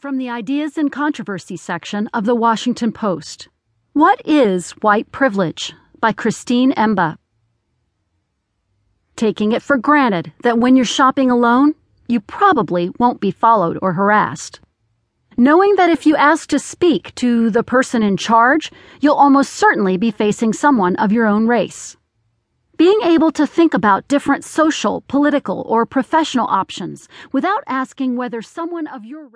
From the Ideas and Controversy section of the Washington Post. What is White Privilege? by Christine Emba. Taking it for granted that when you're shopping alone, you probably won't be followed or harassed. Knowing that if you ask to speak to the person in charge, you'll almost certainly be facing someone of your own race. Being able to think about different social, political, or professional options without asking whether someone of your